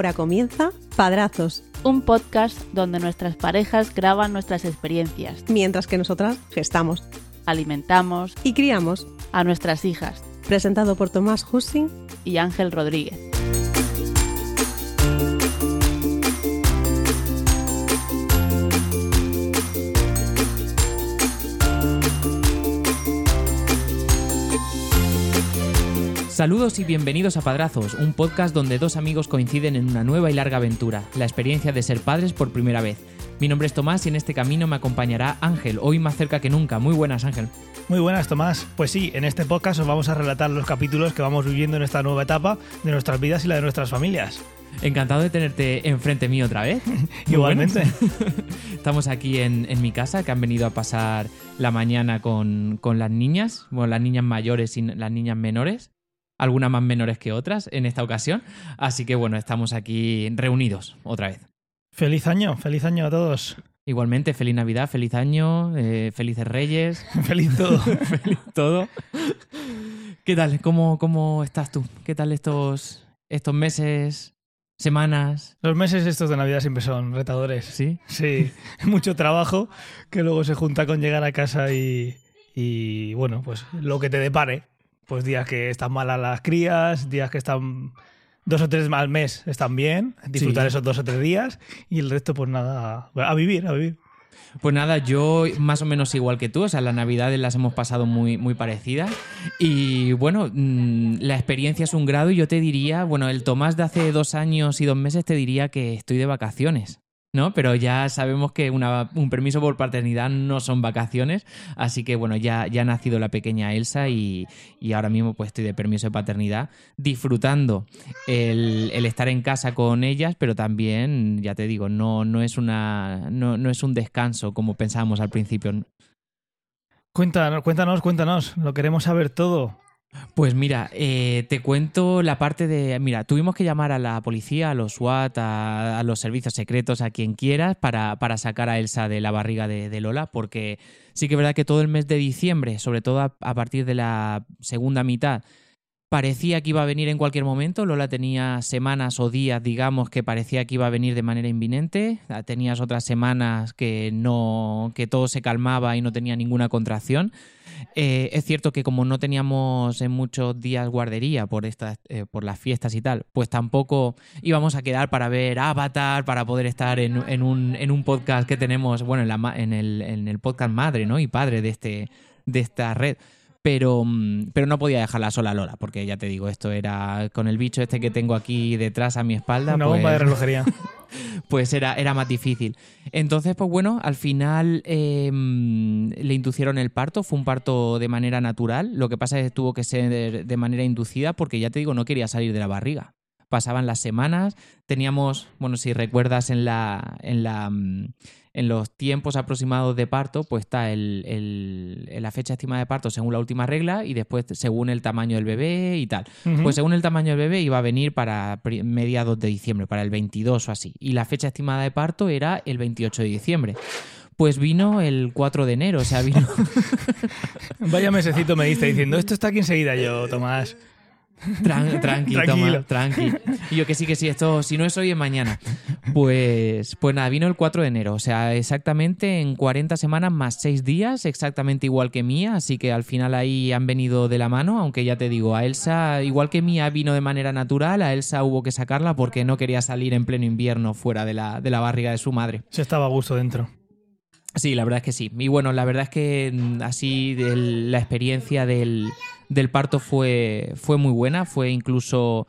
Ahora comienza Padrazos, un podcast donde nuestras parejas graban nuestras experiencias, mientras que nosotras gestamos alimentamos y criamos. a nuestras hijas Presentado por Tomás Hussing. y Ángel Rodríguez. Saludos y bienvenidos a Padrazos, un podcast donde dos amigos coinciden en una nueva y larga aventura, la experiencia de ser padres por primera vez. Mi nombre es Tomás y en este camino me acompañará Ángel, hoy más cerca que nunca. Muy buenas, Ángel. Muy buenas, Tomás. Pues sí, en este podcast os vamos a relatar los capítulos que vamos viviendo en esta nueva etapa de nuestras vidas y la de nuestras familias. Encantado de tenerte enfrente mío otra vez. Igualmente. Estamos aquí en, en mi casa, que han venido a pasar la mañana con, con las niñas, bueno, las niñas mayores y las niñas menores, algunas más menores que otras en esta ocasión. Así que bueno, estamos aquí reunidos otra vez. Feliz año, feliz año a todos. Igualmente, feliz Navidad, feliz año, eh, felices Reyes, Feliz todo. feliz todo. ¿Qué tal? ¿Cómo, ¿Cómo estás tú? ¿Qué tal estos, estos meses, semanas? Los meses estos de Navidad siempre son retadores. ¿Sí? Sí, mucho trabajo que luego se junta con llegar a casa y, y, bueno, pues lo que te depare. Pues días que están malas las crías, días que están dos o tres al mes están bien, disfrutar Sí. esos dos o tres días y el resto pues nada, a vivir, a vivir. Pues nada, yo más o menos igual que tú, o sea, las navidades las hemos pasado muy, muy parecidas y bueno, mm, la experiencia es un grado y yo te diría, bueno, el Tomás de hace dos años y dos meses te diría que estoy de vacaciones. ¿No? Pero ya sabemos que un permiso por paternidad no son vacaciones, así que bueno, ya, ya ha nacido la pequeña Elsa y, y ahora mismo pues estoy de permiso de paternidad, disfrutando el, el estar en casa con ellas, pero también, ya te digo, no, no, es, una, no, no es un descanso como pensábamos al principio. Cuéntanos, cuéntanos, cuéntanos, lo queremos saber todo. Pues mira, eh, te cuento la parte de. Mira, tuvimos que llamar a la policía, a los SWAT, a, los servicios secretos, a quien quieras, para, para sacar a Elsa de la barriga de, de Lola, porque sí que es verdad que todo el mes de diciembre, sobre todo a partir de la segunda mitad, parecía que iba a venir en cualquier momento. Lola tenía semanas o días, digamos, que parecía que iba a venir de manera inminente. Tenías otras semanas que no, que todo se calmaba y no tenía ninguna contracción. Eh, es cierto que como no teníamos en muchos días guardería por estas, eh, por las fiestas y tal, pues tampoco íbamos a quedar para ver Avatar, para poder estar en, en un, en un podcast que tenemos, bueno, en, la en, el, en el podcast madre, ¿no? Y padre de este, de esta red. Pero, mm, pero no podía dejarla sola a Lola, porque ya te digo, esto era con el bicho este que tengo aquí detrás a mi espalda. Una bomba de pues- relojería. pues era, era más difícil. Entonces, pues bueno, al final eh, le inducieron el parto, fue un parto de manera natural, lo que pasa es que tuvo que ser de, de manera inducida porque ya te digo, no quería salir de la barriga. Pasaban las semanas, teníamos, bueno, si recuerdas en la, en la mm, en los tiempos aproximados de parto, pues está el, el- la fecha estimada de parto según la última regla y después según el tamaño del bebé y tal. Pues según el tamaño del bebé iba a venir para mediados de diciembre, para el 22 o así. Y la fecha estimada de parto era el 28 de diciembre. Pues vino el 4 de enero, o sea, vino... Vaya mesecito me diste diciendo, esto está aquí enseguida yo, Tomás. Tran- tranqui, Tranquilo. toma, tranqui. Y yo que sí, que sí, esto, si no es hoy, es mañana. Pues, pues nada, vino el 4 de enero, o sea, exactamente en 40 semanas más 6 días, exactamente igual que Mía, así que al final ahí han venido de la mano, aunque ya te digo, a Elsa, igual que Mía vino de manera natural, a Elsa hubo que sacarla porque no quería salir en pleno invierno fuera de la, de la barriga de su madre. Se estaba a gusto dentro. Sí, la verdad es que sí. Y bueno, la verdad es que mm, así del- la experiencia del, del parto fue, fue muy buena. Fue incluso,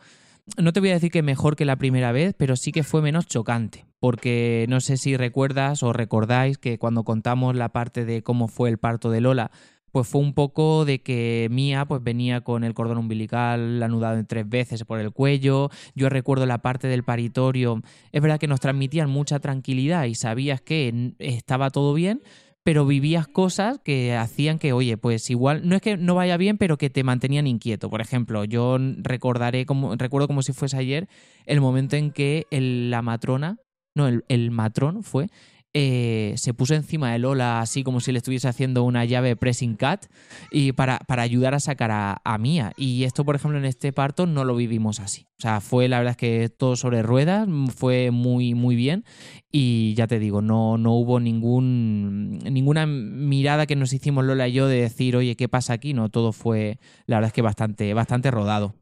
no te voy a decir que mejor que la primera vez, pero sí que fue menos chocante. Porque no sé si recuerdas o recordáis que cuando contamos la parte de cómo fue el parto de Lola, pues fue un poco de que Mía pues venía con el cordón umbilical anudado en tres veces por el cuello. Yo recuerdo la parte del paritorio. Es verdad que nos transmitían mucha tranquilidad y sabías que estaba todo bien, pero vivías cosas que hacían que, oye, pues igual, no es que no vaya bien, pero que te mantenían inquieto. Por ejemplo, yo recordaré como, recuerdo como si fuese ayer, el momento en que la matrona, no, el, el matrón fue, eh, se puso encima de Lola así como si le estuviese haciendo una llave pressing cat y para, para ayudar a sacar a, a Mía. Y esto, por ejemplo, en este parto no lo vivimos así. O sea, fue la verdad que todo sobre ruedas, fue muy, muy bien. Y ya te digo, no, no hubo ningún, ninguna mirada que nos hicimos Lola y yo de decir, oye, ¿qué pasa aquí? No, todo fue, la verdad es que bastante, bastante rodado.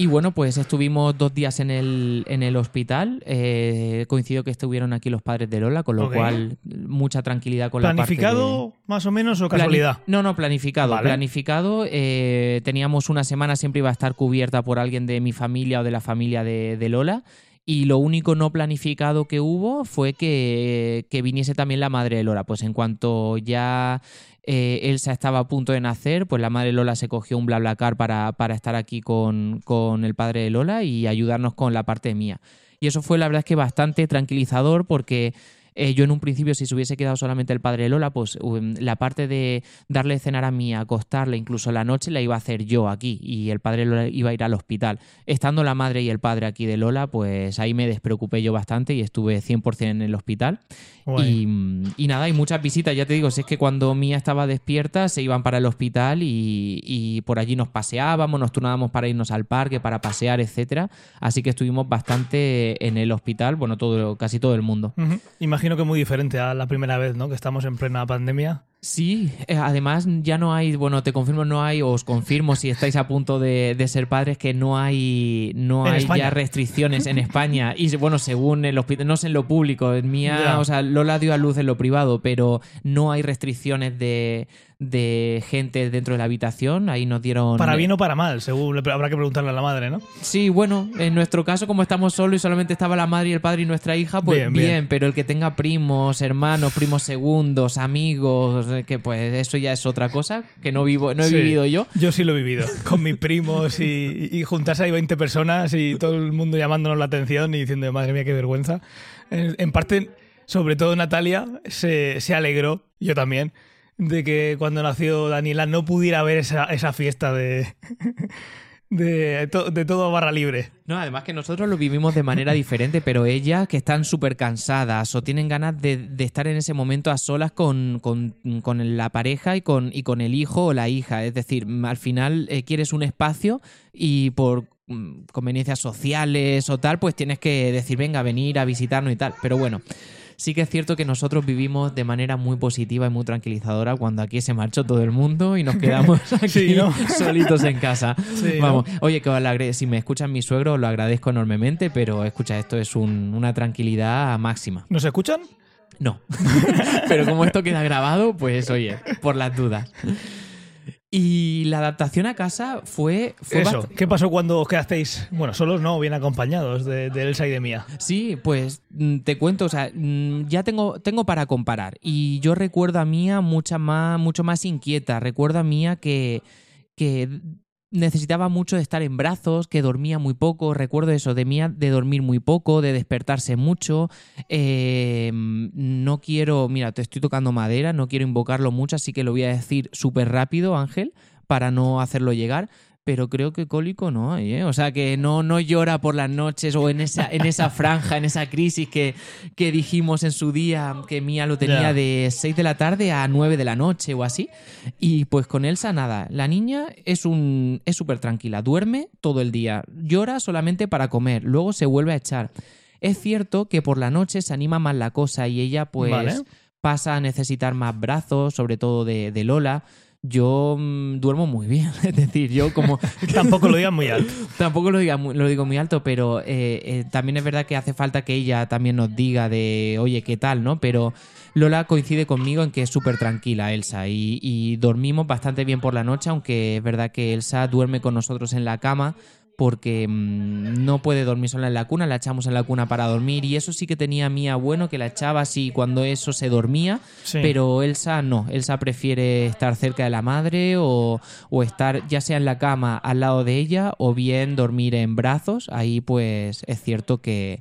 Y bueno, pues estuvimos dos días en el, en el hospital. Eh, coincidió que estuvieron aquí los padres de Lola, con lo cual mucha tranquilidad con la parte de- ¿Planificado más o menos o Plani- casualidad? No, no, planificado. Vale. Planificado. eh, teníamos una semana, siempre iba a estar cubierta por alguien de mi familia o de la familia de, de Lola. Y lo único no planificado que hubo fue que, que viniese también la madre de Lola. Pues en cuanto ya eh, Elsa estaba a punto de nacer, pues la madre Lola se cogió un BlaBlaCar para, para estar aquí con, con el padre de Lola y ayudarnos con la parte mía. Y eso fue la verdad es que bastante tranquilizador porque eh, yo en un principio si se hubiese quedado solamente el padre de Lola, pues um, la parte de darle de cenar a mí, acostarle incluso la noche la iba a hacer yo aquí y el padre de Lola iba a ir al hospital. Estando la madre y el padre aquí de Lola, pues ahí me despreocupé yo bastante y estuve 100% en el hospital. Y, y nada, hay muchas visitas, ya te digo, si es que cuando Mía estaba despierta se iban para el hospital y, y por allí nos paseábamos, nos turnábamos para irnos al parque, para pasear, etcétera. Así que estuvimos bastante en el hospital, bueno, todo, casi todo el mundo. Imagino que muy diferente a la primera vez, ¿no? Que estamos en plena pandemia. Sí, eh, además ya no hay, bueno, te confirmo, no hay, os confirmo si estáis a punto de, de ser padres, que no hay, no En hay España. ya restricciones en España. Y bueno, según el hospital, no sé en lo público, en mía, o sea, Lola dio a luz en lo privado, pero no hay restricciones de, de gente dentro de la habitación. Ahí nos dieron. Para bien o para mal, según le- habrá que preguntarle a la madre, ¿no? Sí, bueno, en nuestro caso, como estamos solos y solamente estaba la madre y el padre y nuestra hija, pues Bien, bien, bien. pero el que tenga primos, hermanos, primos segundos, amigos, que pues eso ya es otra cosa que no vivo, no he Sí. vivido yo. Yo sí lo he vivido, con mis primos y, y juntarse ahí 20 personas y todo el mundo llamándonos la atención y diciendo, madre mía, qué vergüenza. En, en parte, sobre todo Natalia, se, se alegró, yo también, de que cuando nació Daniela no pudiera ver esa, esa fiesta de, de, to- de todo barra libre. No, además que nosotros lo vivimos de manera diferente, pero ellas que están súper cansadas o tienen ganas de, de estar en ese momento a solas con, con- con la pareja y con, y con el hijo o la hija. Es decir, al final eh, quieres un espacio y por mm, conveniencias sociales o tal, pues tienes que decir, venga, venir a visitarnos y tal. Pero bueno. Sí que es cierto que nosotros vivimos de manera muy positiva y muy tranquilizadora cuando aquí se marchó todo el mundo y nos quedamos aquí Sí, ¿no? solitos en casa. Sí, ¿no? Vamos, oye, que si me escuchan mis suegros, lo agradezco enormemente, pero escucha, esto es un- una tranquilidad máxima. ¿Nos escuchan? No. pero como esto queda grabado, pues oye, por las dudas. Y la adaptación a casa fue... fue Eso, ¿qué pasó cuando os quedasteis, bueno, solos no, bien acompañados de, de Elsa y de Mía? Sí, pues mm, te cuento, o sea, mm, ya tengo, tengo para comparar. Y yo recuerdo a Mía mucha más, mucho más inquieta. Recuerdo a Mía que, que necesitaba mucho de estar en brazos, que dormía muy poco. Recuerdo eso, de Mía de dormir muy poco, de despertarse mucho. Eh, no quiero, mira, te estoy tocando madera, no quiero invocarlo mucho, así que lo voy a decir súper rápido, Ángel, para no hacerlo llegar. Pero creo que cólico no hay, ¿eh? O sea, que no, no llora por las noches o en esa, en esa franja, en esa crisis que, que dijimos en su día que Mía lo tenía de 6 de la tarde a 9 de la noche o así. Y pues con Elsa nada. La niña es un es súper tranquila, duerme todo el día, llora solamente para comer, luego se vuelve a echar. Es cierto que por la noche se anima más la cosa y ella pues Vale. pasa a necesitar más brazos, sobre todo de, de Lola. Yo mm, duermo muy bien, es decir, yo como Tampoco lo digan muy alto. Tampoco lo, diga muy- lo digo muy alto, pero eh, eh, también es verdad que hace falta que ella también nos diga de, oye, ¿qué tal? ¿no? Pero Lola coincide conmigo en que es súper tranquila Elsa y, y dormimos bastante bien por la noche, aunque es verdad que Elsa duerme con nosotros en la cama porque mm, no puede dormir sola en la cuna, la echamos en la cuna para dormir y eso sí que tenía Mía bueno, que la echaba así cuando eso se dormía, Sí. pero Elsa no, Elsa prefiere estar cerca de la madre o, o estar ya sea en la cama al lado de ella o bien dormir en brazos. Ahí pues es cierto que,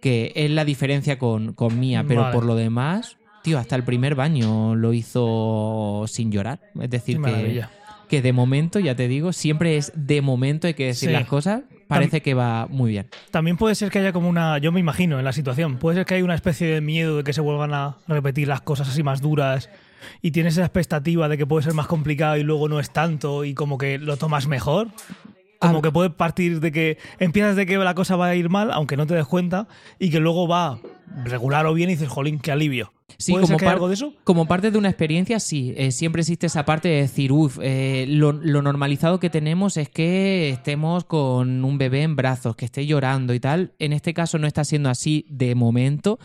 que es la diferencia con, con Mía, pero Vale. por lo demás, tío, hasta el primer baño lo hizo sin llorar. Es decir, Qué que, maravilla. Que de momento, ya te digo, siempre es de momento, hay que decir Sí. las cosas parece que va muy bien. También puede ser que haya como una, yo me imagino en la situación, puede ser que haya una especie de miedo de que se vuelvan a repetir las cosas así más duras y tienes esa expectativa de que puede ser más complicado y luego no es tanto y como que lo tomas mejor. Como que puede partir de que empiezas de que la cosa va a ir mal, aunque no te des cuenta, y que luego va regular o bien y dices, jolín, qué alivio. Sí, ¿Puede ser como, par- algo de eso? como parte de una experiencia, sí. Eh, siempre existe esa parte de decir, uff, lo, lo normalizado que tenemos es que estemos con un bebé en brazos, que esté llorando y tal. En este caso no está siendo así de momento,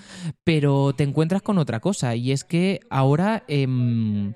pero te encuentras con otra cosa y es que ahora em,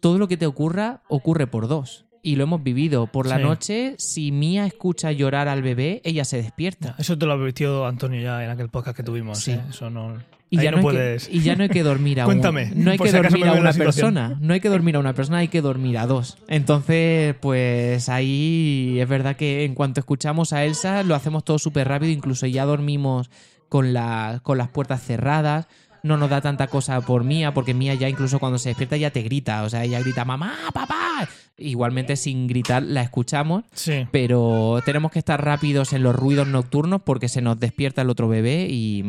todo lo que te ocurra ocurre por dos. Y lo hemos vivido. Por la Sí. noche, si Mía escucha llorar al bebé, ella se despierta. Eso te lo advirtió Antonio ya en aquel podcast que tuvimos. Sí. ¿eh? Eso no. Y ahí ya, no, puedes. que, y ya no hay que dormir a un- Cuéntame, No hay que si dormir a una persona. No hay que dormir a una persona, hay que dormir a dos. Entonces, pues ahí es verdad que en cuanto escuchamos a Elsa, lo hacemos todo súper rápido. Incluso ya dormimos con, la- con las puertas cerradas. No nos da tanta cosa por Mía, porque Mía ya incluso cuando se despierta ya te grita. O sea, ella grita, mamá, papá. Igualmente sin gritar la escuchamos Sí. pero tenemos que estar rápidos en los ruidos nocturnos porque se nos despierta el otro bebé y,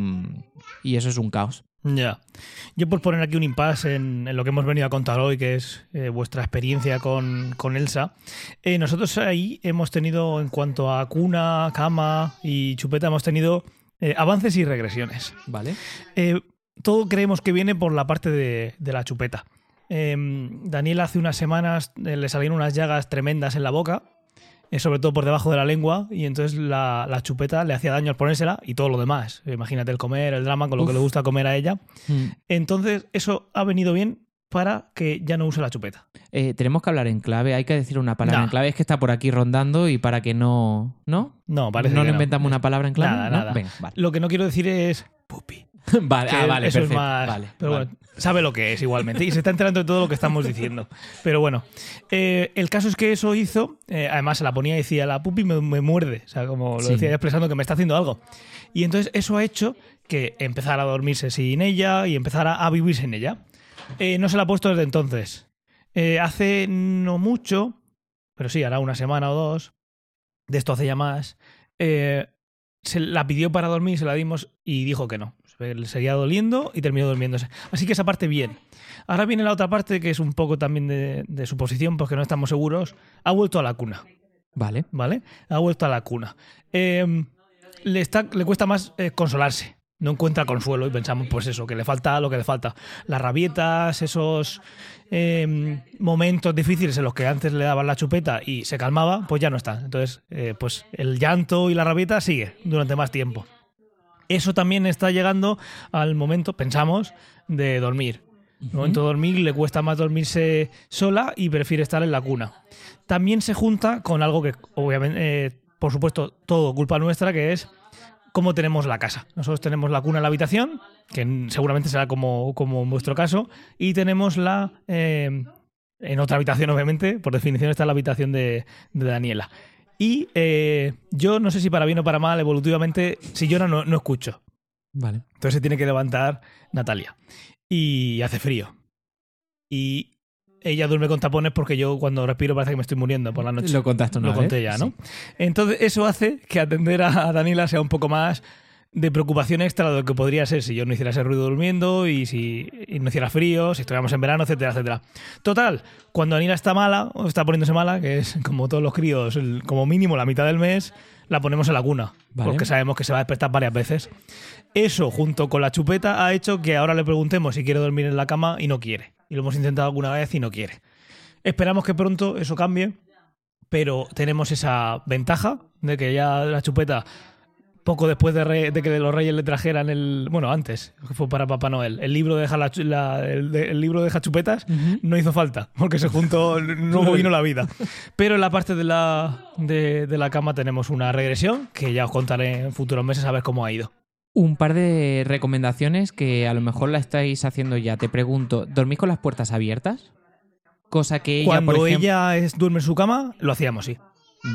y eso es un caos. Ya. Yo por poner aquí un impasse en, en lo que hemos venido a contar hoy, que es eh, vuestra experiencia con, con Elsa, eh, nosotros ahí hemos tenido, en cuanto a cuna, cama y chupeta, hemos tenido eh, avances y regresiones. ¿Vale? Todo creemos que viene por la parte de, de la chupeta. Eh, Daniel hace unas semanas eh, le salieron unas llagas tremendas en la boca, eh, sobre todo por debajo de la lengua, y entonces la, la chupeta le hacía daño al ponérsela y todo lo demás. Imagínate el comer, el drama, con lo que le gusta comer a ella. Mm. Entonces eso ha venido bien para que ya no use la chupeta. Eh, tenemos que hablar en clave, hay que decir una palabra en clave, es que está por aquí rondando y para que no... ¿No? No, parece ¿No que le inventamos una palabra en clave? Nada, ¿No? nada. Venga, vale. Lo que no quiero decir es pupi. vale, ah, vale, eso perfecto. es más. Vale, pero vale. bueno, sabe lo que es igualmente y se está enterando de todo lo que estamos diciendo. Pero bueno, eh, el caso es que eso hizo. eh, además, se la ponía y decía: La pupi me, me muerde. O sea, como lo Sí. decía expresando que me está haciendo algo. Y entonces eso ha hecho que empezara a dormirse sin ella y empezara a vivir sin ella. Eh, no se la ha puesto desde entonces. Hace no mucho, pero sí, hará una semana o dos, de esto hace ya más, se la pidió para dormir, se la dimos y dijo que no. Le seguía doliendo y terminó durmiéndose. Así que esa parte bien. Ahora viene la otra parte que es un poco también de, de suposición, porque no estamos seguros. Ha vuelto a la cuna, Vale. ¿vale? Ha vuelto a la cuna. Eh, le, está, le cuesta más eh, consolarse. No encuentra consuelo y pensamos, pues eso, que le falta lo que le falta. Las rabietas, esos eh, momentos difíciles en los que antes le daban la chupeta y se calmaba, pues ya no están. Entonces, eh, pues el llanto y la rabieta sigue durante más tiempo. Eso también está llegando al momento, pensamos, de dormir. En el momento de dormir le cuesta más dormirse sola y prefiere estar en la cuna. También se junta con algo que, obviamente, eh, por supuesto, todo culpa nuestra, que es cómo tenemos la casa. Nosotros tenemos la cuna en la habitación, que en- seguramente será como, como en vuestro caso, y tenemos la... eh, en otra habitación, obviamente, por definición está la habitación de, de Daniela. Y eh, yo no sé si para bien o para mal, evolutivamente, si llora no, no escucho. Vale. Entonces se tiene que levantar Natalia. Y hace frío. Y ella duerme con tapones porque yo cuando respiro parece que me estoy muriendo por la noche. Lo contaste una Lo vez. conté ya, ¿no? Sí. Entonces eso hace que atender a a Daniela sea un poco más de preocupación extra de lo que podría ser si yo no hiciera ese ruido durmiendo y si y no hiciera frío, si estuviéramos en verano, etcétera, etcétera. Total, cuando Daniela está mala o está poniéndose mala, que es como todos los críos, el- como mínimo la mitad del mes, la ponemos en la cuna, Vale. porque sabemos que se va a despertar varias veces. Eso, junto con la chupeta, ha hecho que ahora le preguntemos si quiere dormir en la cama y no quiere. Y lo hemos intentado alguna vez y no quiere. Esperamos que pronto eso cambie, pero tenemos esa ventaja de que ya la chupeta, poco después de, re- de que los reyes le trajeran el. Bueno, antes, que fue para Papá Noel, el libro de deja, la el, de- el libro de deja chupetas, Ujú. no hizo falta, porque se juntó, no vino la vida. Pero en la parte de la, de, de la cama tenemos una regresión que ya os contaré en futuros meses a ver cómo ha ido. Un par de recomendaciones que a lo mejor la estáis haciendo ya. Te pregunto, ¿dormís con las puertas abiertas? Cosa que ella, Cuando por ejemplo... ella es- duerme en su cama, lo hacíamos, sí.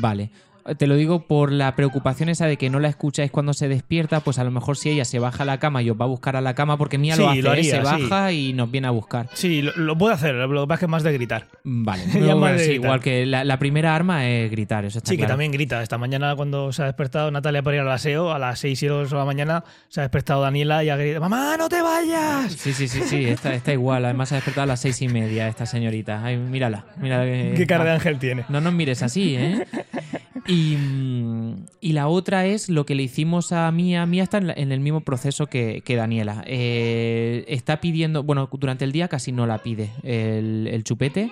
Vale. Te lo digo por la preocupación esa de que no la escucháis cuando se despierta, pues a lo mejor si ella se baja a la cama y os va a buscar a la cama, porque Mía Sí, lo hace, lo ¿eh? se sí. baja y nos viene a buscar. Sí, lo, lo puedo hacer, lo que pasa es que es más de gritar. Vale, Ya Luego, más de sí, gritar. igual que la, la primera arma es gritar, eso está Sí, que también grita. Esta mañana cuando se ha despertado Natalia para ir al aseo, a las 6 y 2 de la mañana, se ha despertado Daniela y ha gritado, ¡Mamá, no te vayas! Sí, sí, sí, sí, está, está igual. Además se ha despertado a las seis y media esta señorita. Ay, mírala, mírala que- ¿Qué cara de ángel tiene? No nos mires así, ¿eh? Y, mm, y la otra es lo que le hicimos a Mía. Mía está en, en el mismo proceso que, que Daniela. Eh, está pidiendo, bueno, durante el día casi no la pide el, el chupete.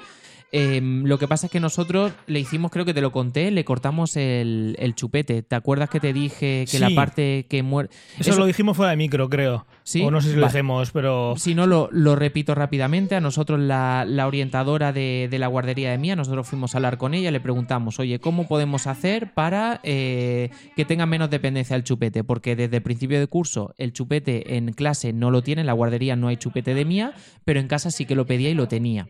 Eh, lo que pasa es que nosotros le hicimos, creo que te lo conté, le cortamos el, el chupete. ¿Te acuerdas que te dije que la parte que muere... Eso, lo dijimos fuera de micro, creo. ¿Sí? O no sé si lo Vale. dijimos, pero... Si no, lo, lo repito rápidamente. A nosotros, la, la orientadora de, de la guardería de Mía, nosotros fuimos a hablar con ella, le preguntamos, oye, ¿cómo podemos hacer para eh, que tenga menos dependencia del chupete? Porque desde el principio de curso el chupete en clase no lo tiene, en la guardería no hay chupete de Mía, pero en casa sí que lo pedía y lo tenía.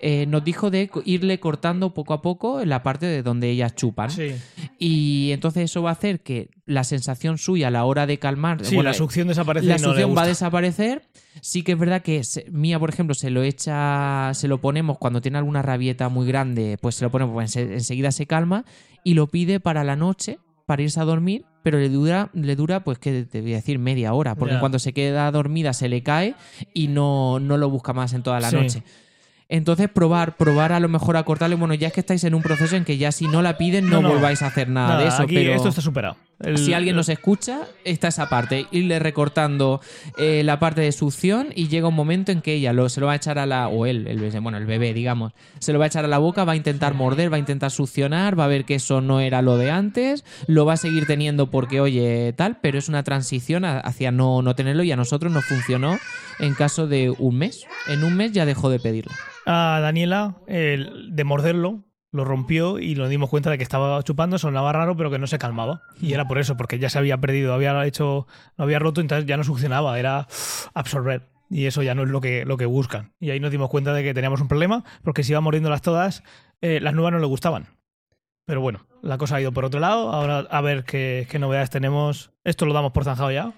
Eh, nos dijo de irle cortando poco a poco en la parte de donde ellas chupan. Sí, Y entonces eso va a hacer que la sensación suya a la hora de calmar... sí bueno, la succión desaparece la y no le succión va a desaparecer. Sí que es verdad que Mía, por ejemplo, se lo echa, se lo ponemos cuando tiene alguna rabieta muy grande, pues se lo ponemos, pues ense- enseguida se calma y lo pide para la noche, para irse a dormir, pero le dura, le dura, pues que te voy a decir media hora, porque cuando se queda dormida se le cae y no, no lo busca más en toda la Sí. noche. Entonces, probar, probar a lo mejor a cortarle. Bueno, ya es que estáis en un proceso en que ya si no la piden, no, No, no. volváis a hacer nada, Nada, de eso. aquí pero esto está superado. El- si alguien nos escucha, está esa parte. Irle recortando eh, la parte de succión y llega un momento en que ella lo, se lo va a echar a la. O él, el, bebé, bueno, el bebé, digamos. Se lo va a echar a la boca, va a intentar morder, va a intentar succionar, va a ver que eso no era lo de antes. Lo va a seguir teniendo porque, oye, tal, pero es una transición a- hacia no, no tenerlo y a nosotros nos funcionó en caso de un mes. En un mes ya dejó de pedirlo. a Daniela el de morderlo, lo rompió y nos dimos cuenta de que estaba chupando, sonaba raro, pero que no se calmaba. Y era por eso, porque ya se había perdido, había hecho, lo había roto, entonces ya no succionaba, era absorber. Y eso ya no es lo que, lo que buscan. Y ahí nos dimos cuenta de que teníamos un problema, porque si iba mordiéndolas todas, eh, las nuevas no le gustaban. Pero bueno, la cosa ha ido por otro lado. Ahora a ver qué, qué novedades tenemos. Esto lo damos por zanjado ya.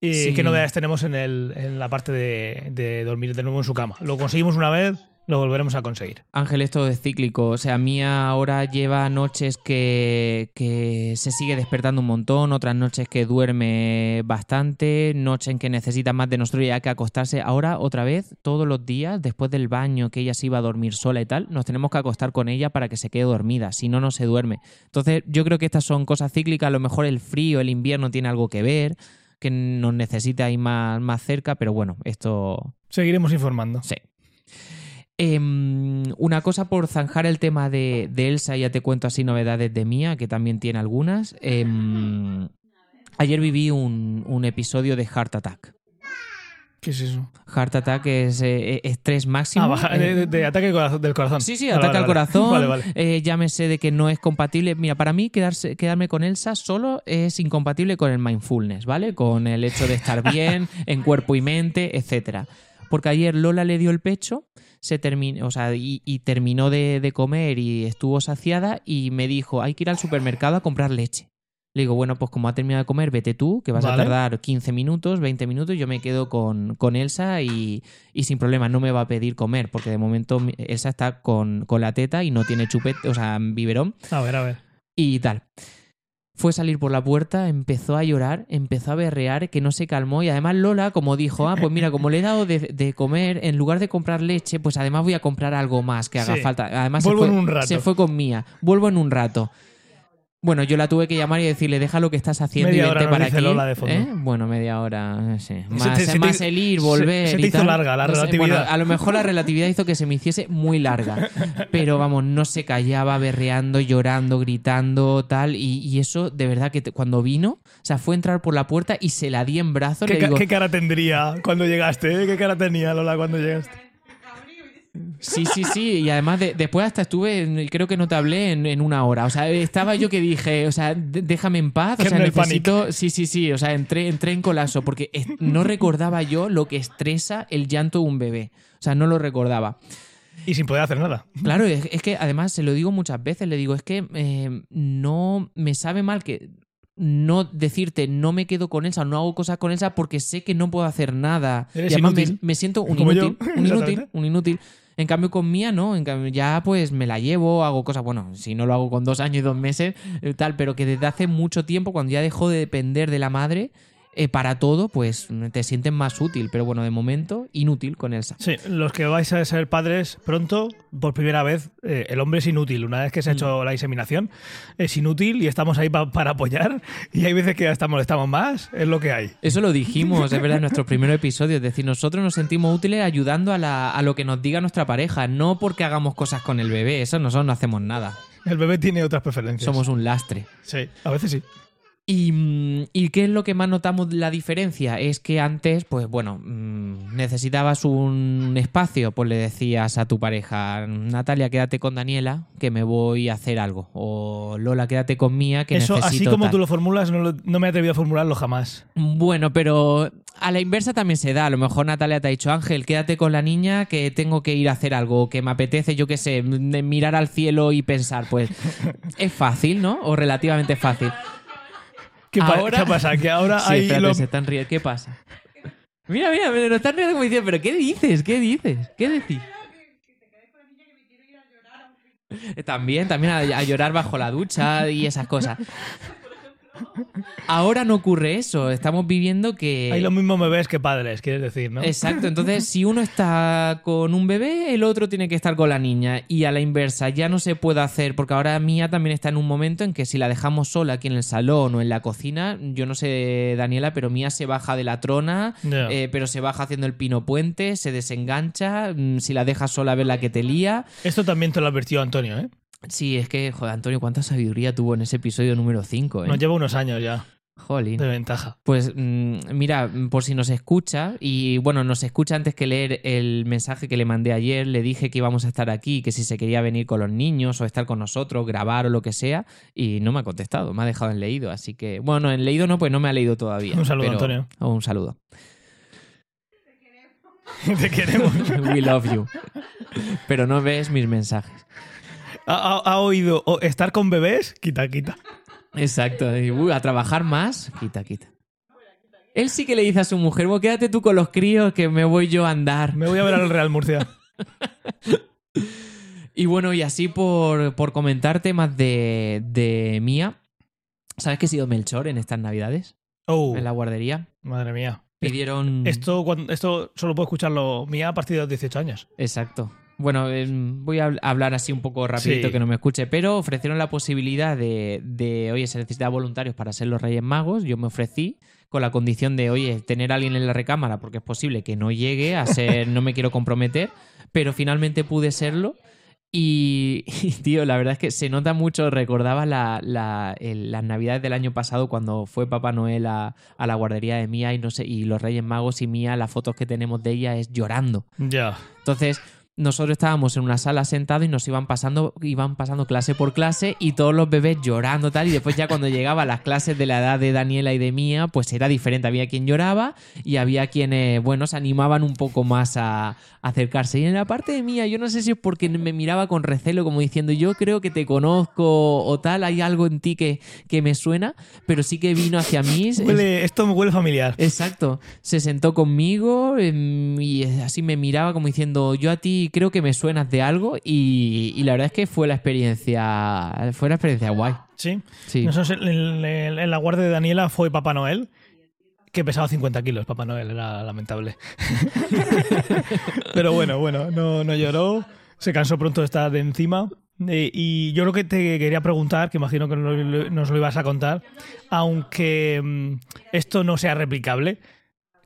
¿Y Sí. qué novedades tenemos en, el, en la parte de, de dormir de nuevo en su cama? Lo conseguimos una vez, lo volveremos a conseguir. Ángel, esto es cíclico. O sea, Mía ahora lleva noches que, que se sigue despertando un montón, otras noches que duerme bastante, noches en que necesita más de nosotros y hay que acostarse. Ahora, otra vez, todos los días, después del baño, que ella se iba a dormir sola y tal, nos tenemos que acostar con ella para que se quede dormida. Si no, no se duerme. Entonces, yo creo que estas son cosas cíclicas. A lo mejor el frío, el invierno tiene algo que ver, que nos necesita ir más, más cerca, pero bueno, esto Seguiremos informando. Sí. Em, una cosa por zanjar el tema de, de Elsa, ya te cuento así novedades de Mía, que también tiene algunas. Em, ayer viví un, un episodio de Heart Attack. ¿Qué es eso? Heart Attack es eh, estrés máximo. Ah, baja- Eh, de, ataque del corazón. Sí, sí, Vale, ataque vale, al vale. corazón. Vale, vale. eh, llámese de que no es compatible. Mira, para mí quedarse, quedarme con Elsa solo es incompatible con el mindfulness, ¿vale? Con el hecho de estar bien en cuerpo y mente, etcétera. Porque ayer Lola le dio el pecho, se terminó, o sea, y, y terminó de, de comer y estuvo saciada y me dijo, hay que ir al supermercado a comprar leche. Le digo, bueno, pues como ha terminado de comer, vete tú, que vas a tardar 15 minutos, 20 minutos, yo me quedo con, con Elsa y, y sin problema, no me va a pedir comer, porque de momento Elsa está con, con la teta y no tiene chupete, o sea, biberón A ver, a ver. y tal. Fue salir por la puerta, empezó a llorar, empezó a berrear, que no se calmó y además Lola, como dijo, ah, pues mira, como le he dado de, de comer, en lugar de comprar leche, pues además voy a comprar algo más que haga Sí. falta. Además Vuelvo se fue, en un rato. se fue con Mía, vuelvo en un rato. Bueno, yo la tuve que llamar y decirle, deja lo que estás haciendo Media y hora vente nos para aquí. Lola de fondo. ¿Eh? Bueno, media hora, sí. Se Más, te- se te- más el ir, se- volver. se te y hizo tal. larga la No sé, relatividad. bueno, a lo mejor la relatividad hizo que se me hiciese muy larga. Pero vamos, no se callaba, berreando, llorando, gritando, tal. Y, y eso, de verdad, que te- cuando vino, o sea, fue a entrar por la puerta y se la di en brazos. ¿Qué, Le ca- digo, qué cara tendría cuando llegaste? eh? ¿Qué cara tenía Lola cuando llegaste? Sí, sí, sí. Y además, de- después hasta estuve, creo que no te hablé en, en una hora. O sea, estaba yo que dije, o sea, déjame en paz. O sea, necesito. Sí, sí, sí. O sea, entré, entré en colapso porque no recordaba yo lo que estresa el llanto de un bebé. O sea, no lo recordaba. Y sin poder hacer nada. Claro, es, es que además se lo digo muchas veces, le digo, es que eh, no me sabe mal que no decirte no me quedo con Elsa, no hago cosas con Elsa porque sé que no puedo hacer nada. Eres y además me, siento un inútil, un inútil, exactamente. un inútil. En cambio con Mía no, en cambio ya pues me la llevo, hago cosas, bueno, si no lo hago con dos años y dos meses, eh, tal, pero que desde hace mucho tiempo, cuando ya dejó de depender de la madre, eh, para todo, pues te sientes más útil, pero bueno, de momento inútil con Elsa. Sí, los que vais a ser padres pronto, por primera vez, eh, el hombre es inútil. Una vez que se ha hecho la inseminación, es inútil y estamos ahí pa- para apoyar. Y hay veces que hasta molestamos más, es lo que hay. Eso lo dijimos, es verdad, en nuestros primeros episodios. Es decir, nosotros nos sentimos útiles ayudando a, la- a lo que nos diga nuestra pareja, no porque hagamos cosas con el bebé. Eso nosotros no hacemos nada. El bebé tiene otras preferencias. Somos un lastre. Sí, a veces sí. ¿Y, mm, ¿Y qué es lo que más notamos la diferencia? Es que antes, pues bueno, mm, necesitabas un espacio, pues le decías a tu pareja, Natalia, quédate con Daniela, que me voy a hacer algo. O Lola, quédate con Mía, que Eso, necesito así como tal". tú lo formulas, no, lo- no me he atrevido a formularlo jamás. Bueno, pero a la inversa también se da. A lo mejor Natalia te ha dicho, Ángel, quédate con la niña que tengo que ir a hacer algo, que me apetece, yo qué sé, mirar al cielo y pensar. Pues es fácil, ¿no? O relativamente fácil. ¿Qué, pa- Ahora- qué pasa? Que ahora Sí, hay espérate, lo- se están riendo. ¿Qué pasa? Mira, mira, me lo están riendo como diciendo, ¿pero qué dices? ¿Qué dices? ¿Qué decís? También, también a, a llorar bajo la ducha y esas cosas. Ahora no ocurre eso. Estamos viviendo que. hay lo mismo bebés que padres, quieres decir, ¿no? Exacto, entonces si uno está con un bebé, el otro tiene que estar con la niña y a la inversa ya no se puede hacer porque ahora Mía también está en un momento en que si la dejamos sola aquí en el salón o en la cocina, yo no sé Daniela, pero Mía se baja de la trona, eh, pero se baja haciendo el pino puente, se desengancha, mm, si la dejas sola ver la que te lía. Esto también te lo advirtió Antonio, ¿eh? Sí, es que, joder, Antonio, cuánta sabiduría tuvo en ese episodio número 5, ¿eh? Nos lleva unos años ya Jolín. de ventaja. Pues mm, mira, por si nos escucha, y bueno, nos escucha antes que leer el mensaje que le mandé ayer, le dije que íbamos a estar aquí, que si se quería venir con los niños o estar con nosotros, grabar o lo que sea, y no me ha contestado, me ha dejado en leído, así que, bueno, en leído no, pues no me ha leído todavía. Un saludo, pero- Antonio. oh, un saludo. Te queremos. We love you. Pero no ves mis mensajes. ¿Ha, oído o estar con bebés? Quita, quita. Exacto. y, uy, a trabajar más, quita, quita. Él sí que le dice a su mujer, "Vos quédate tú con los críos que me voy yo a andar. Me voy a ver al Real Murcia. Y bueno, y así por, por comentar temas de, de Mía. ¿Sabes que he sido Melchor en estas navidades? Oh, En la guardería. madre mía. Pidieron... Esto, esto solo puedo escucharlo mía a partir de los 18 años. Exacto. Bueno, eh, voy a habl- hablar así un poco rapidito Sí. que no me escuche, pero ofrecieron la posibilidad de, de, oye, se necesita voluntarios para ser los Reyes Magos. Yo me ofrecí con la condición de, oye, tener a alguien en la recámara, porque es posible que no llegue a ser, no me quiero comprometer, pero finalmente pude serlo. Y, y, tío, la verdad es que se nota mucho, recordaba la- la- el- las navidades del año pasado cuando fue Papá Noel a, a la guardería de Mía y, no sé, y los Reyes Magos y Mía, las fotos que tenemos de ella es llorando. Ya. Entonces, nosotros estábamos en una sala sentados y nos iban pasando, iban pasando clase por clase y todos los bebés llorando tal. Y después ya cuando llegaban las clases de la edad de Daniela y de Mía, pues era diferente. Había quien lloraba y había quienes, bueno, se animaban un poco más a, a acercarse. Y en la parte de Mía, yo no sé si es porque me miraba con recelo, como diciendo, yo creo que te conozco o tal, hay algo en ti que, que me suena, pero sí que vino hacia mí. Huele- esto me huele familiar. Exacto. Se sentó conmigo em, y así me miraba como diciendo, yo a ti creo que me suenas de algo y, y la verdad es que fue la experiencia, fue la experiencia guay. Sí. Sí. Nosotros en, en- en la guardia de Daniela fue Papá Noel, que pesaba 50 kilos. Papá Noel era lamentable. Pero bueno, bueno, no, no lloró. Se cansó pronto de estar de encima. Eh, y yo creo que te quería preguntar, que imagino que no- nos lo ibas a contar, aunque mm, esto no sea replicable,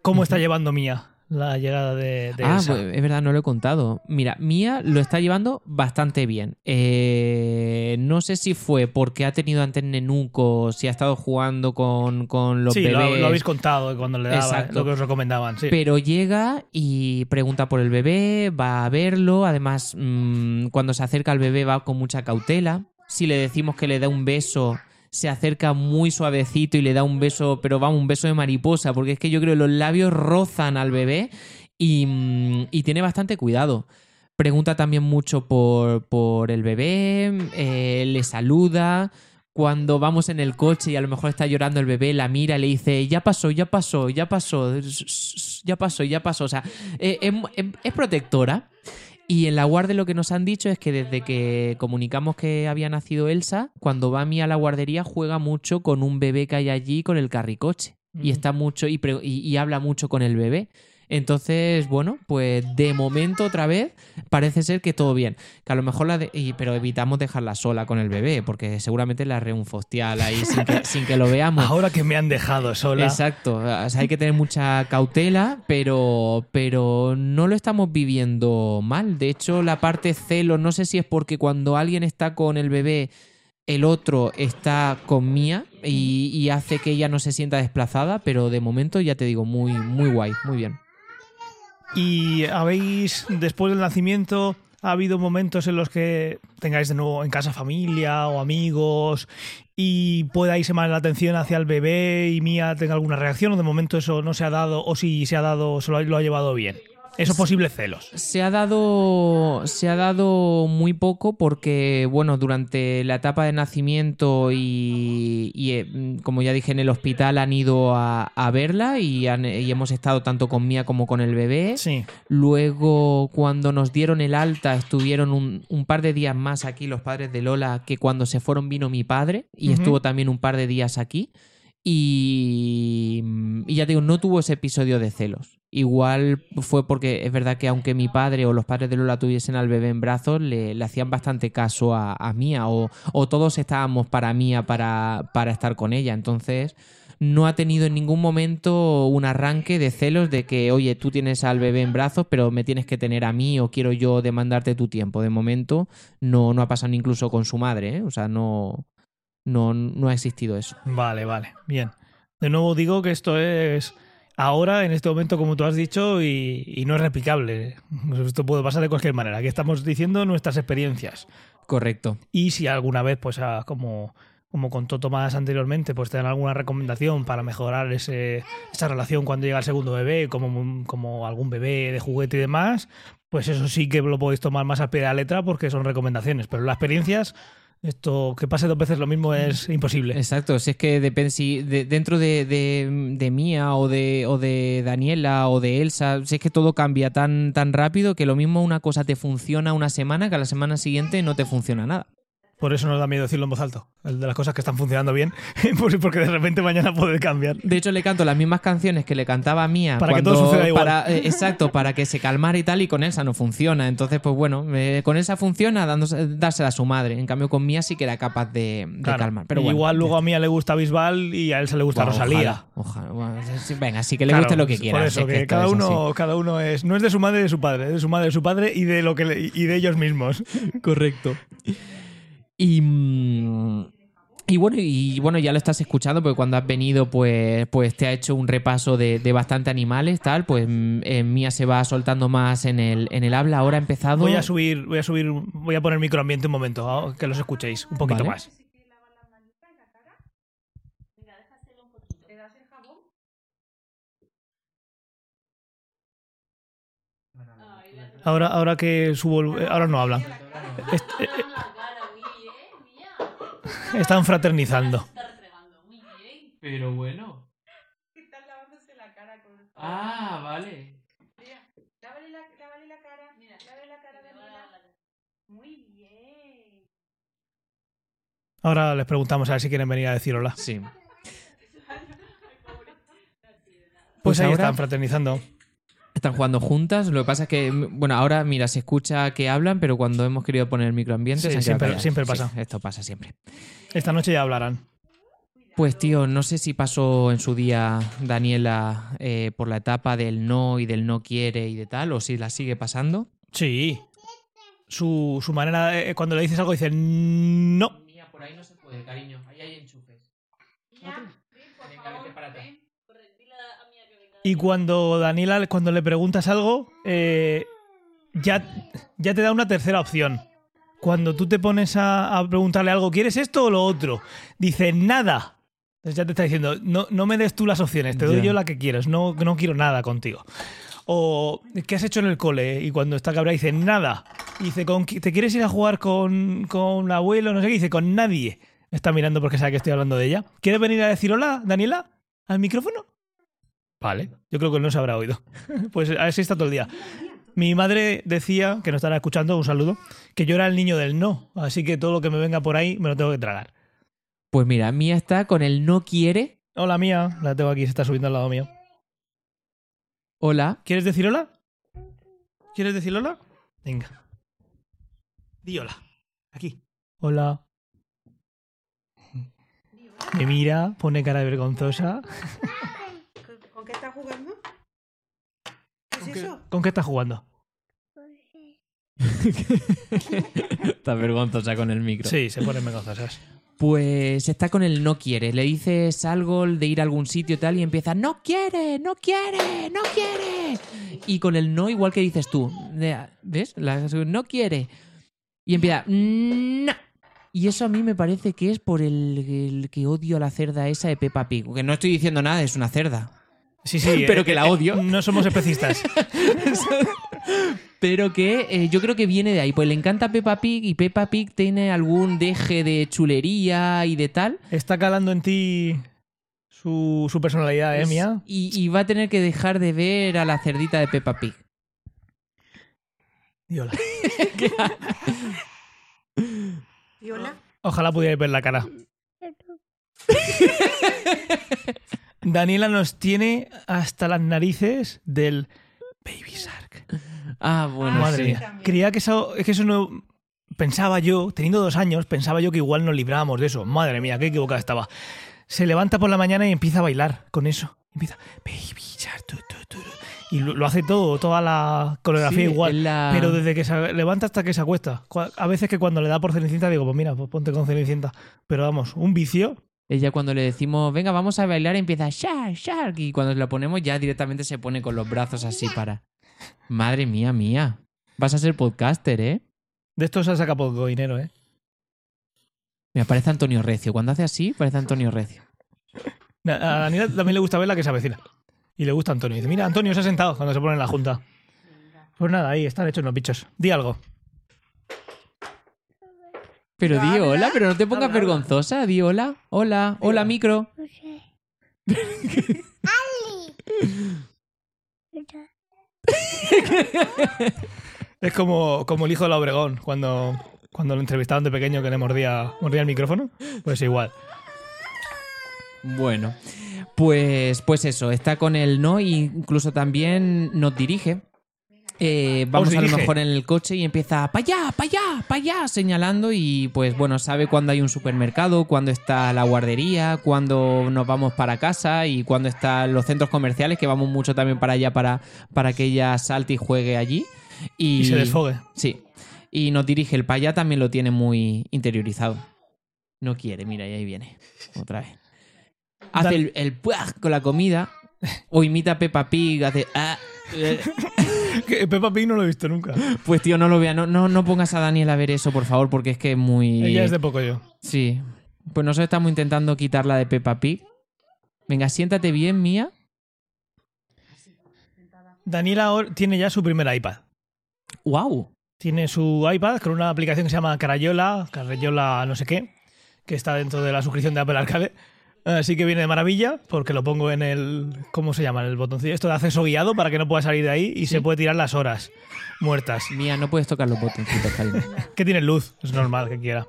¿cómo está llevando Mía la llegada de, de Ah, Elsa? pues, es verdad, no lo he contado. Mira, Mía lo está llevando bastante bien. Eh, no sé si fue porque ha tenido antes nenuco, si ha estado jugando con, con los sí, lo, bebés. lo habéis contado cuando le daba, lo que os recomendaban. Sí. Pero llega y pregunta por el bebé, va a verlo. Además, mm, cuando se acerca al bebé va con mucha cautela. Si le decimos que le da un beso, se acerca muy suavecito y le da un beso, pero vamos, un beso de mariposa, porque es que yo creo que los labios rozan al bebé y, mm, tiene bastante cuidado. pregunta también mucho por, por el bebé, eh, le saluda. Cuando vamos en el coche y a lo mejor está llorando el bebé, la mira y le dice, ya pasó, ya pasó, ya pasó, ya pasó, ya pasó. O sea, eh, es- es protectora. Y en la guardia lo que nos han dicho es que desde que comunicamos que había nacido Elsa, cuando va a mí a la guardería juega mucho con un bebé que hay allí con el carricoche. Y está mucho y, y- y habla mucho con el bebé. Entonces, bueno, pues de momento otra vez parece ser que todo bien. Que a lo mejor la de- y- pero evitamos dejarla sola con el bebé, porque seguramente la haré un fostial ahí sin que, sin que lo veamos. Ahora que me han dejado sola. Exacto, o sea, hay que tener mucha cautela, pero, pero no lo estamos viviendo mal. De hecho, la parte celo, no sé si es porque cuando alguien está con el bebé, el otro está con Mía y, y hace que ella no se sienta desplazada, pero de momento ya te digo, muy, muy guay, muy bien. ¿Y habéis, después del nacimiento, ha habido momentos en los que tengáis de nuevo en casa familia o amigos y puedáis llamar la atención hacia el bebé y Mía tenga alguna reacción o de momento eso no se ha dado o si se ha dado, se lo ha, lo ha llevado bien? Esos posibles celos. Se ha dado. Se ha dado muy poco porque, bueno, durante la etapa de nacimiento y, y, eh, como ya dije, en el hospital han ido a, a verla y, han- y hemos estado tanto con Mía como con el bebé. Sí. Luego, cuando nos dieron el alta, estuvieron un, un par de días más aquí los padres de Lola, que cuando se fueron vino mi padre y estuvo también un par de días aquí. Y, y ya te digo, no tuvo ese episodio de celos. Igual fue porque es verdad que aunque mi padre o los padres de Lola tuviesen al bebé en brazos, le, hacían bastante caso a, a Mía o, todos estábamos para Mía para, para estar con ella. Entonces no ha tenido en ningún momento un arranque de celos de que, oye, tú tienes al bebé en brazos, pero me tienes que tener a mí o quiero yo demandarte tu tiempo. De momento no, no ha pasado incluso con su madre, ¿eh? O sea, no, no, no ha existido eso. Vale, vale. Bien. De nuevo digo que esto es ahora, en este momento, como tú has dicho, y, y no es replicable. Esto puede pasar de cualquier manera. Aquí estamos diciendo nuestras experiencias. Correcto. Y si alguna vez, pues ah, como, como contó Tomás anteriormente, pues te dan alguna recomendación para mejorar ese, esa relación cuando llega el segundo bebé, como, como algún bebé de juguete y demás, pues eso sí que lo podéis tomar más a pie de la letra porque son recomendaciones. Pero las experiencias, esto que pase dos veces lo mismo es imposible. Exacto, si es que depende si de- dentro de, de, Mía o de, o de Daniela o de Elsa, si es que todo cambia tan, tan rápido que lo mismo una cosa te funciona una semana que a la semana siguiente no te funciona nada. Por eso nos da miedo decirlo en voz alta. El de las cosas que están funcionando bien, porque de repente mañana puede cambiar. De hecho, le canto las mismas canciones que le cantaba a Mía. Para que todo suceda igual. para- eh, exacto, para que se calmara y tal, y con Elsa no funciona. Entonces, pues bueno, eh, con Elsa funciona dándose, dársela a su madre. En cambio, con Mía sí que era capaz de, de Claro. calmar. Pero Y bueno, Igual luego a Mía le gusta Bisbal y a Elsa le gusta Rosalía. Ojalá, venga, sí que le Claro, guste lo que quiera. Por eso, es que, cada, es uno, cada uno es. No es de su madre y de su padre, es de su madre de su padre y de, lo que le- y de ellos mismos. Correcto. Y. mm, Y bueno, y bueno, ya lo estás escuchando, porque cuando has venido, pues, pues te ha hecho un repaso de, de bastante animales, tal. Pues mm, eh, Mía se va soltando más en el, en el habla. Ahora ha empezado. Voy a subir, voy a subir, voy a poner microambiente un momento, ah, que los escuchéis un poquito Vale. más. Ahora, ahora que subo, el- ahora no hablan. Eh, eh, están fraternizando. Pero bueno. Están lavándose la cara con el Ah, vale. Lávale la, lávale la cara. Mira, lávale la cara de. Muy bien. Ahora les preguntamos a ver si quieren venir a decir hola. Sí. Pues, Pues ahí ahora- están fraternizando. Están jugando juntas. Lo que pasa es que, bueno, ahora, mira, se escucha que hablan, pero cuando hemos querido poner el microambiente, Sí, se han quedado siempre- Sí, pasa. esto pasa siempre. Esta noche ya hablarán. Pues tío, no sé si pasó en su día Daniela eh, por la etapa del no y del no quiere y de tal, o si la sigue pasando. Sí. Su, su manera, de- cuando le dices algo, dice no. Mía, por ahí no se puede, cariño. Ahí hay enchufes. Venga, vete para atrás. Y cuando Daniela, cuando le preguntas algo, eh, ya, ya te da una tercera opción. Cuando tú te pones a, a preguntarle algo, ¿quieres esto o lo otro? Dice nada. Entonces ya te está diciendo, no, no me des tú las opciones, te doy yo la que quieres, no, no quiero nada contigo. O ¿qué has hecho en el cole? Y cuando está cabra dice nada. Y dice, ¿con, qui- ¿te quieres ir a jugar con, con el abuelo? No sé qué. Y dice, con nadie. Me está mirando porque sabe que estoy hablando de ella. ¿Quieres venir a decir hola, Daniela? ¿Al micrófono? Vale. Yo creo que no se habrá oído. pues así está todo el día. Mi madre decía, que no estará escuchando, un saludo, que yo era el niño del no. Así que todo lo que me venga por ahí me lo tengo que tragar. Pues mira, Mía está con el no quiere. Hola mía, la tengo aquí, se está subiendo al lado mío. Hola. ¿Quieres decir hola? ¿Quieres decir hola? Venga. Di hola. Aquí. Hola. Me mira, pone cara de vergonzosa. ¿Con, qué estás jugando? ¿Qué ¿Con es qué, eso? con qué estás jugando? Está vergonzosa con el micro. Sí, se ponen vergonzosas. Pues está con el no quiere. Le dices algo de ir a algún sitio y tal y empieza, no quiere, no quiere, no quiere. Y con el no, igual que dices tú, ¿ves? La- no quiere. Y empieza, no. Y eso a mí me parece que es por el, el que odio a la cerda esa de Peppa Pig. Que no estoy diciendo nada, es una cerda. Sí, sí. Pero eh, que la eh, odio. No somos especistas. Pero que eh, yo creo que viene de ahí. Pues le encanta Peppa Pig y Peppa Pig tiene algún deje de chulería y de tal. Está calando en ti su, su personalidad, ¿eh, mía? Y, y va a tener que dejar de ver a la cerdita de Peppa Pig. Di hola. ¿Y hola? Ojalá pudierais ver la cara. Daniela nos tiene hasta las narices del Baby Shark. Ah, bueno, Madre sí. mía. Creía que eso, es que eso no. Pensaba yo, teniendo dos años, pensaba yo que igual nos librábamos de eso. Madre mía, qué equivocada estaba. Se levanta por la mañana y empieza a bailar con eso. Empieza, Baby Shark, tu, tu, tu, tu". Y lo, lo hace todo, toda la coreografía Sí, igual. la- Pero desde que se levanta hasta que se acuesta. A veces que cuando le da por Cenicienta digo, pues mira, pues ponte con Cenicienta. Pero vamos, un vicio. Ella cuando le decimos, venga, vamos a bailar, empieza Shark, Shark. Y cuando la ponemos ya directamente se pone con los brazos así para... Madre mía, mía. Vas a ser podcaster, ¿eh? De esto se saca poco dinero, ¿eh? Me parece Antonio Recio. Cuando hace así, parece Antonio Recio. A a Daniela también le gusta ver la que se avecina. Y le gusta Antonio. Dice, mira, Antonio se ha sentado cuando se pone en la junta. Pues nada, ahí están hechos los bichos. Di algo. Pero di Habla, hola, pero no te pongas habla, habla. vergonzosa. Di hola, hola, hola, micro. Es como, como el hijo de la Obregón, cuando, cuando lo entrevistaban de pequeño que le mordía, mordía el micrófono. Pues igual. Bueno, pues, pues eso, está con el no e incluso también nos dirige. Eh, vamos Os a lo mejor en el coche y empieza para allá, para allá, para allá, señalando y pues bueno, sabe cuándo hay un supermercado, cuándo está la guardería, cuándo nos vamos para casa y cuándo están los centros comerciales, que vamos mucho también para allá para, para que ella salte y juegue allí. Y, Y se desfogue. Sí. Y nos dirige el para allá también lo tiene muy interiorizado. No quiere, mira, y ahí viene. Otra vez. Hace el, el con la comida. O imita a Peppa Pig, hace. ah, eh. Que Peppa Pig no lo he visto nunca. Pues tío, no lo vea. No, no, no pongas a Daniel a ver eso, por favor, porque es que es muy. Ella es de poco yo. Sí. Pues nosotros estamos intentando quitarla de Peppa Pig. Venga, siéntate bien, mía. Daniela ahora tiene ya su primer iPad. ¡Wow! Tiene su iPad con una aplicación que se llama Carayola, Carayola no sé qué, que está dentro de la suscripción de Apple Arcade. Así que viene de maravilla, porque lo pongo en el. ¿Cómo se llama? El botoncillo. Esto de acceso guiado para que no pueda salir de ahí y Sí. se puede tirar las horas muertas. Mía, no puedes tocar los botoncitos. Que tiene luz, es normal que quiera.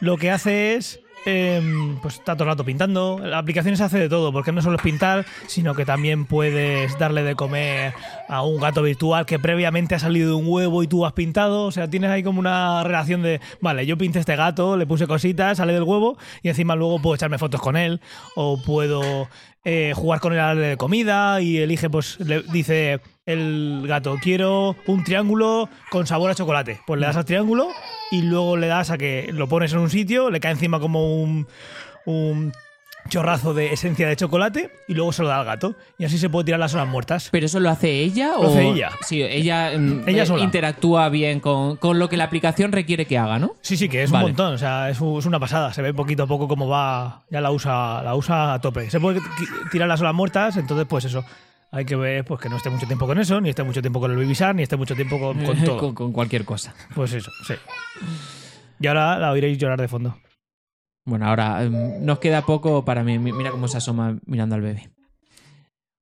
Lo que hace es. Em, pues está todo el rato pintando. La aplicación se hace de todo, porque no solo es pintar, sino que también puedes darle de comer a un gato virtual que previamente ha salido de un huevo y tú has pintado. O sea, tienes ahí como una relación de, vale, yo pinté este gato, le puse cositas, sale del huevo y encima luego puedo echarme fotos con él o puedo eh, jugar con a darle de comida y elige, pues le dice el gato, quiero un triángulo con sabor a chocolate. Pues le das al triángulo y luego le das a que lo pones en un sitio, le cae encima como un chorrazo de esencia de chocolate y luego se lo da al gato. Y así se puede tirar las horas muertas. ¿Pero eso lo hace ella Lo o...? hace ella. Sí, ella, mm, Ella sola. interactúa bien con, con lo que la aplicación requiere que haga, ¿no? Sí, sí, que es Vale. un montón. O sea, es, un- es una pasada. Se ve poquito a poco cómo va. Ya la usa, la usa a tope. Se puede tirar las horas muertas, entonces, pues eso. hay que ver pues que no esté mucho tiempo con eso, ni esté mucho tiempo con el Baby ni esté mucho tiempo con, con todo. con, con cualquier cosa. Pues eso, sí. Y ahora la oiréis llorar de fondo. Bueno, ahora em, nos queda poco para mí. Mi- Mira cómo se asoma mirando al bebé.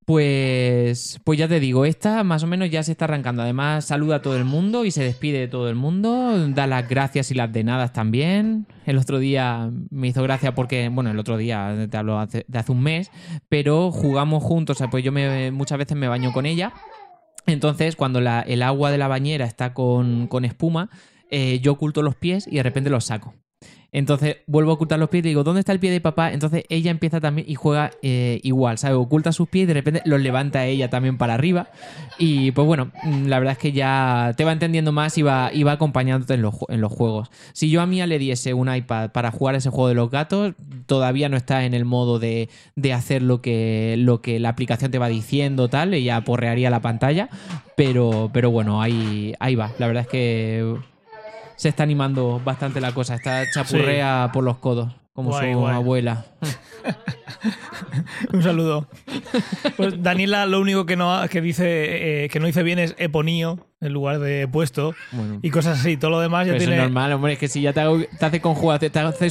Pues, pues ya te digo, esta más o menos ya se está arrancando. Además, saluda a todo el mundo y se despide de todo el mundo. Da las gracias y las de nada también. El otro día me hizo gracia porque, bueno, el otro día, te hablo de hace un mes, pero jugamos juntos. O sea, pues yo me, muchas veces me baño con ella. Entonces, cuando el agua de la bañera está con, con espuma, eh, yo oculto los pies y de repente los saco. Entonces vuelvo a ocultar los pies y digo, ¿dónde está el pie de papá? Entonces ella empieza también y juega eh, igual, ¿sabes? Oculta sus pies y de repente los levanta ella también para arriba. Y pues bueno, mm, la verdad es que ya te va entendiendo más y va, y va acompañándote en los, en los juegos. Si yo a Mía le diese un iPad para jugar ese juego de los gatos, todavía no está en el modo de, de hacer lo que, lo que la aplicación te va diciendo, tal, ella porrearía la pantalla. Pero, pero bueno, ahí, ahí va. La verdad es que se está animando bastante la cosa. Está chapurrea por los codos, como Guay, su guay. abuela. Un saludo. Pues Daniela lo único que no que dice eh, que no dice bien es eponío en lugar de puesto Bueno. y cosas así. Todo lo demás ya Pero tiene. es normal, hombre, es que si ya te, hago- te hace conjugación, te hace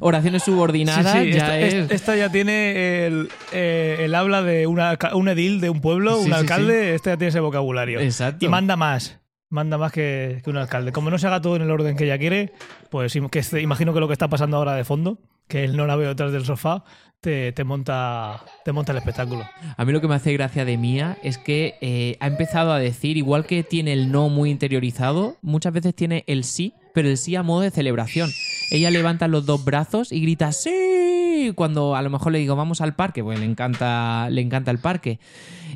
oraciones subordinadas, Sí, sí, ya esta, es... es- esta ya tiene el, eh, el habla de una un edil de un pueblo, Sí, un alcalde, este ya tiene ese vocabulario. Exacto. Y manda más. Manda más que, un alcalde. Como no se haga todo en el orden que ella quiere, pues imagino que lo que está pasando ahora de fondo, que él no la ve detrás del sofá, te, te monta, te monta el espectáculo. A mí lo que me hace gracia de Mía es que eh, ha empezado a decir, igual que tiene el no muy interiorizado, muchas veces tiene el sí, pero el sí a modo de celebración. Ella levanta los dos brazos y grita sí cuando a lo mejor le digo vamos al parque, pues le encanta, le encanta el parque.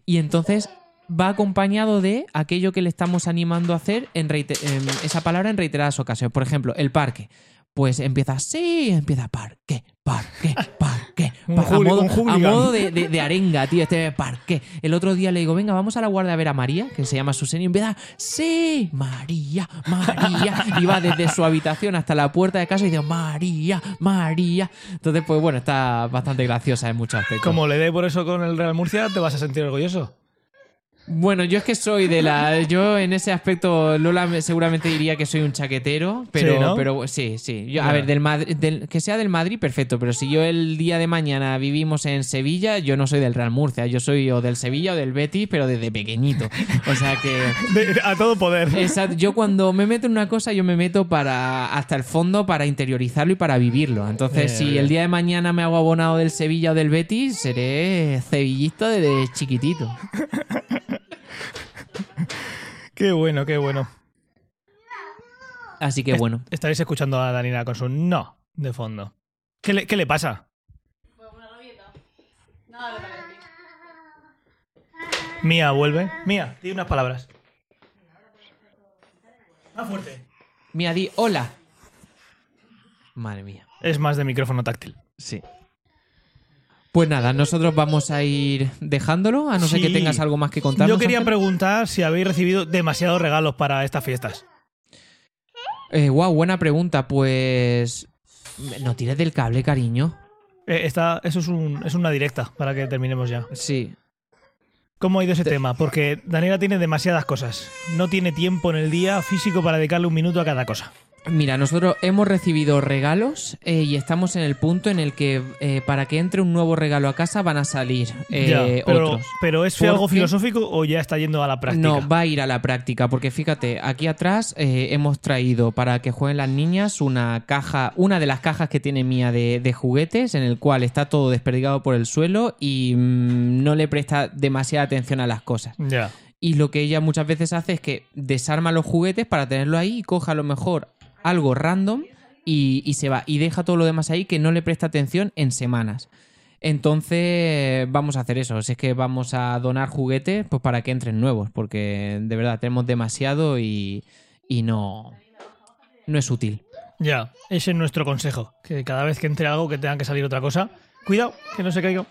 Y entonces va acompañado de aquello que le estamos animando a hacer en, esa palabra en reiteradas ocasiones. Por ejemplo, el parque. Pues empieza sí, empieza parque, parque, parque. Un a modo, un a hooligan. modo de, de- de arenga, tío, este parque. El otro día le digo, venga, vamos a la guardia a ver a María, que se llama Susana, y empieza, sí, María, María. Y va desde su habitación hasta la puerta de casa y dice, María, María. Entonces, pues bueno, está bastante graciosa en muchos aspectos. Como le dé por eso con el Real Murcia, te vas a sentir orgulloso. Bueno, yo es que soy de la. Yo en ese aspecto, Lola me- seguramente diría que soy un chaquetero, pero Sí, ¿no? pero sí, sí. Yo, a ver, del Madrid, del- que sea del Madrid, perfecto, pero si yo el día de mañana vivimos en Sevilla, yo no soy del Real Murcia, yo soy o del Sevilla o del Betis, pero desde pequeñito. O sea que. De- a todo poder. Exacto. Yo cuando me meto en una cosa, yo me meto para hasta el fondo para interiorizarlo y para vivirlo. Entonces, si el día de mañana me hago abonado del Sevilla o del Betis, seré sevillista desde chiquitito. Qué bueno, qué bueno. Así que bueno. Estaréis escuchando a Danina con su no de fondo. ¿Qué le, qué le pasa? Mía, vuelve. Mía, di unas palabras. Más fuerte. Mía, di hola. Madre mía. Es más de micrófono táctil. Sí. Pues nada, nosotros vamos a ir dejándolo, a no ser que tengas algo más que contarnos. Yo quería Ángel. preguntar si habéis recibido demasiados regalos para estas fiestas. Eh, wow, buena pregunta. Pues. No tires del cable, cariño. Eh, esta- eso es, un- es una directa para que terminemos ya. Sí. ¿Cómo ha ido ese tema? Porque Daniela tiene demasiadas cosas. No tiene tiempo en el día físico para dedicarle un minuto a cada cosa. Mira, nosotros hemos recibido regalos eh, y estamos en el punto en el que eh, para que entre un nuevo regalo a casa van a salir eh, Ya, pero, otros. pero ¿es ¿Por algo filosófico o ya está yendo a la práctica? No, va a ir a la práctica, porque fíjate, aquí atrás eh, hemos traído para que jueguen las niñas una caja, una de las cajas que tiene mía de, de juguetes, en el cual está todo desperdigado por el suelo y mm, no le presta demasiada atención a las cosas. Ya. Y lo que ella muchas veces hace es que desarma los juguetes para tenerlo ahí y coja a lo mejor algo random y, se va. Y deja todo lo demás ahí que no le presta atención en semanas. Entonces vamos a hacer eso. Si es que vamos a donar juguetes pues para que entren nuevos. Porque de verdad tenemos demasiado y, y no, no es útil. Ya, ese es nuestro consejo. Que cada vez que entre algo que tenga que salir otra cosa, cuidado, que no se caiga.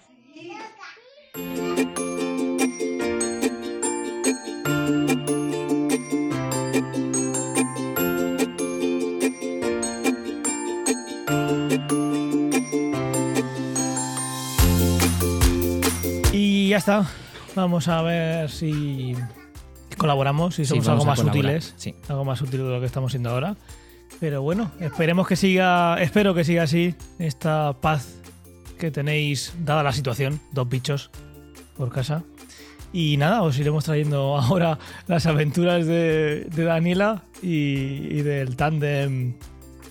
Ya está. Vamos a ver si colaboramos, si Sí, somos vamos algo más útiles. sí. Algo más útil de lo que estamos siendo ahora. Pero bueno, esperemos que siga, espero que siga así esta paz que tenéis, dada la situación, dos bichos por casa. Y nada, os iremos trayendo ahora las aventuras de, de Daniela y, y del tándem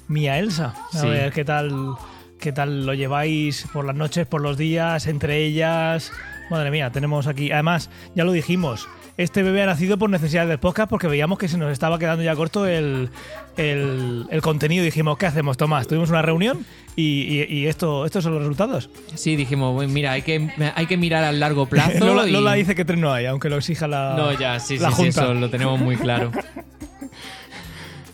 Mía Elsa. A Sí. ver qué tal, qué tal lo lleváis por las noches, por los días, entre ellas. Madre mía, tenemos aquí. Además, ya lo dijimos. Este bebé ha nacido por necesidad del podcast porque veíamos que se nos estaba quedando ya corto el, el, el contenido. Dijimos, ¿qué hacemos, Tomás? Tuvimos una reunión y, y- y esto, estos son los resultados. Sí, dijimos, "Bueno, mira, hay que, hay que mirar al largo plazo. Lola, y- Lola dice que tres no hay, aunque lo exija la, No, ya, sí, la sí, sí, Junta. eso lo tenemos muy claro.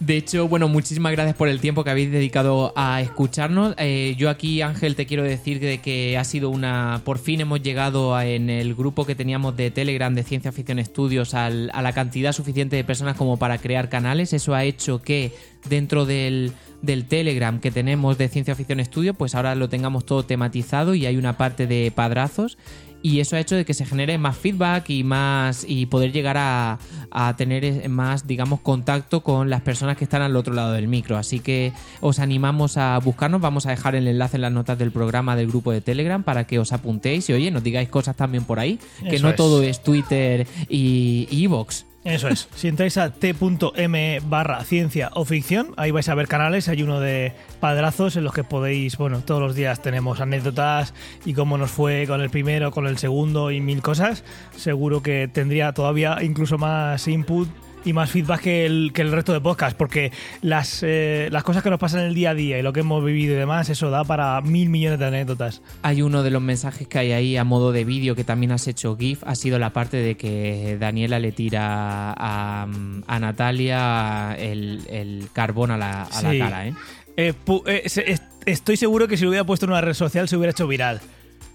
De hecho, bueno, muchísimas gracias por el tiempo que habéis dedicado a escucharnos. Eh, yo aquí, Ángel, te quiero decir de que ha sido una... Por fin hemos llegado a- en el grupo que teníamos de Telegram de Ciencia Ficción Estudios a la cantidad suficiente de personas como para crear canales. Eso ha hecho que dentro del, del Telegram que tenemos de Ciencia Ficción Estudio, pues ahora lo tengamos todo tematizado y hay una parte de padrazos y eso ha hecho de que se genere más feedback y más y poder llegar a, a tener eh, más digamos contacto con las personas que están al otro lado del micro. Así que os animamos a buscarnos. Vamos a dejar el enlace en las notas del programa del grupo de Telegram para que os apuntéis y oye nos digáis cosas también por ahí que Eso no es. todo es Twitter y y Evox Eso es. Si entráis a t.m barra ciencia o ficción, ahí vais a ver canales. Hay uno de padrazos en los que podéis, bueno, todos los días tenemos anécdotas y cómo nos fue con el primero, con el segundo y mil cosas. Seguro que tendría todavía incluso más input y más feedback que el, que el resto de podcast, porque las, eh, las cosas que nos pasan en el día a día y lo que hemos vivido y demás, eso da para mil millones de anécdotas. Hay uno de los mensajes que hay ahí a modo de vídeo que también has hecho GIF, ha sido la parte de que Daniela le tira a, a Natalia el, el carbón a la, a la Sí. cara, ¿eh? Eh, eh, estoy seguro que si lo hubiera puesto en una red social se hubiera hecho viral.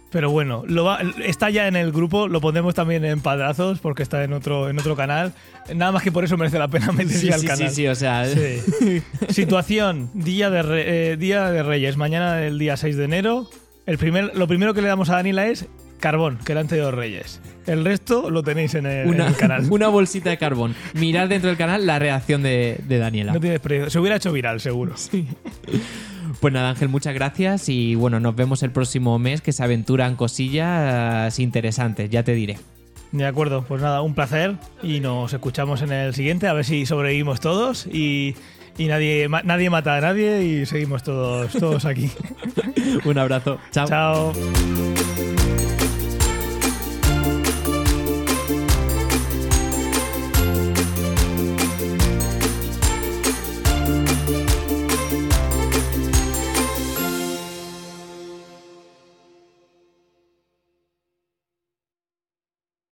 Pero bueno, lo va- está ya en el grupo, lo pondremos también en padrazos porque está en otro, en otro canal. Nada más que por eso merece la pena meterse Sí, al sí, canal. sí, sí, o sea, Sí. Situación, día de, re- eh, día de Reyes, mañana el día 6 de enero. El primer, lo primero que le damos a Daniela es carbón, que le han traído Reyes. El resto lo tenéis en el, en una, el canal. una bolsita de carbón. Mirar dentro del canal la reacción de, de Daniela. No tiene precio. Se hubiera hecho viral, seguro. Pues nada, Ángel, muchas gracias y bueno, nos vemos el próximo mes que se aventuran cosillas interesantes, ya te diré. De acuerdo, pues nada, un placer y nos escuchamos en el siguiente, a ver si sobrevivimos todos y, y nadie, ma- nadie mata a nadie y seguimos todos, todos aquí. Un abrazo. Chao. Chao.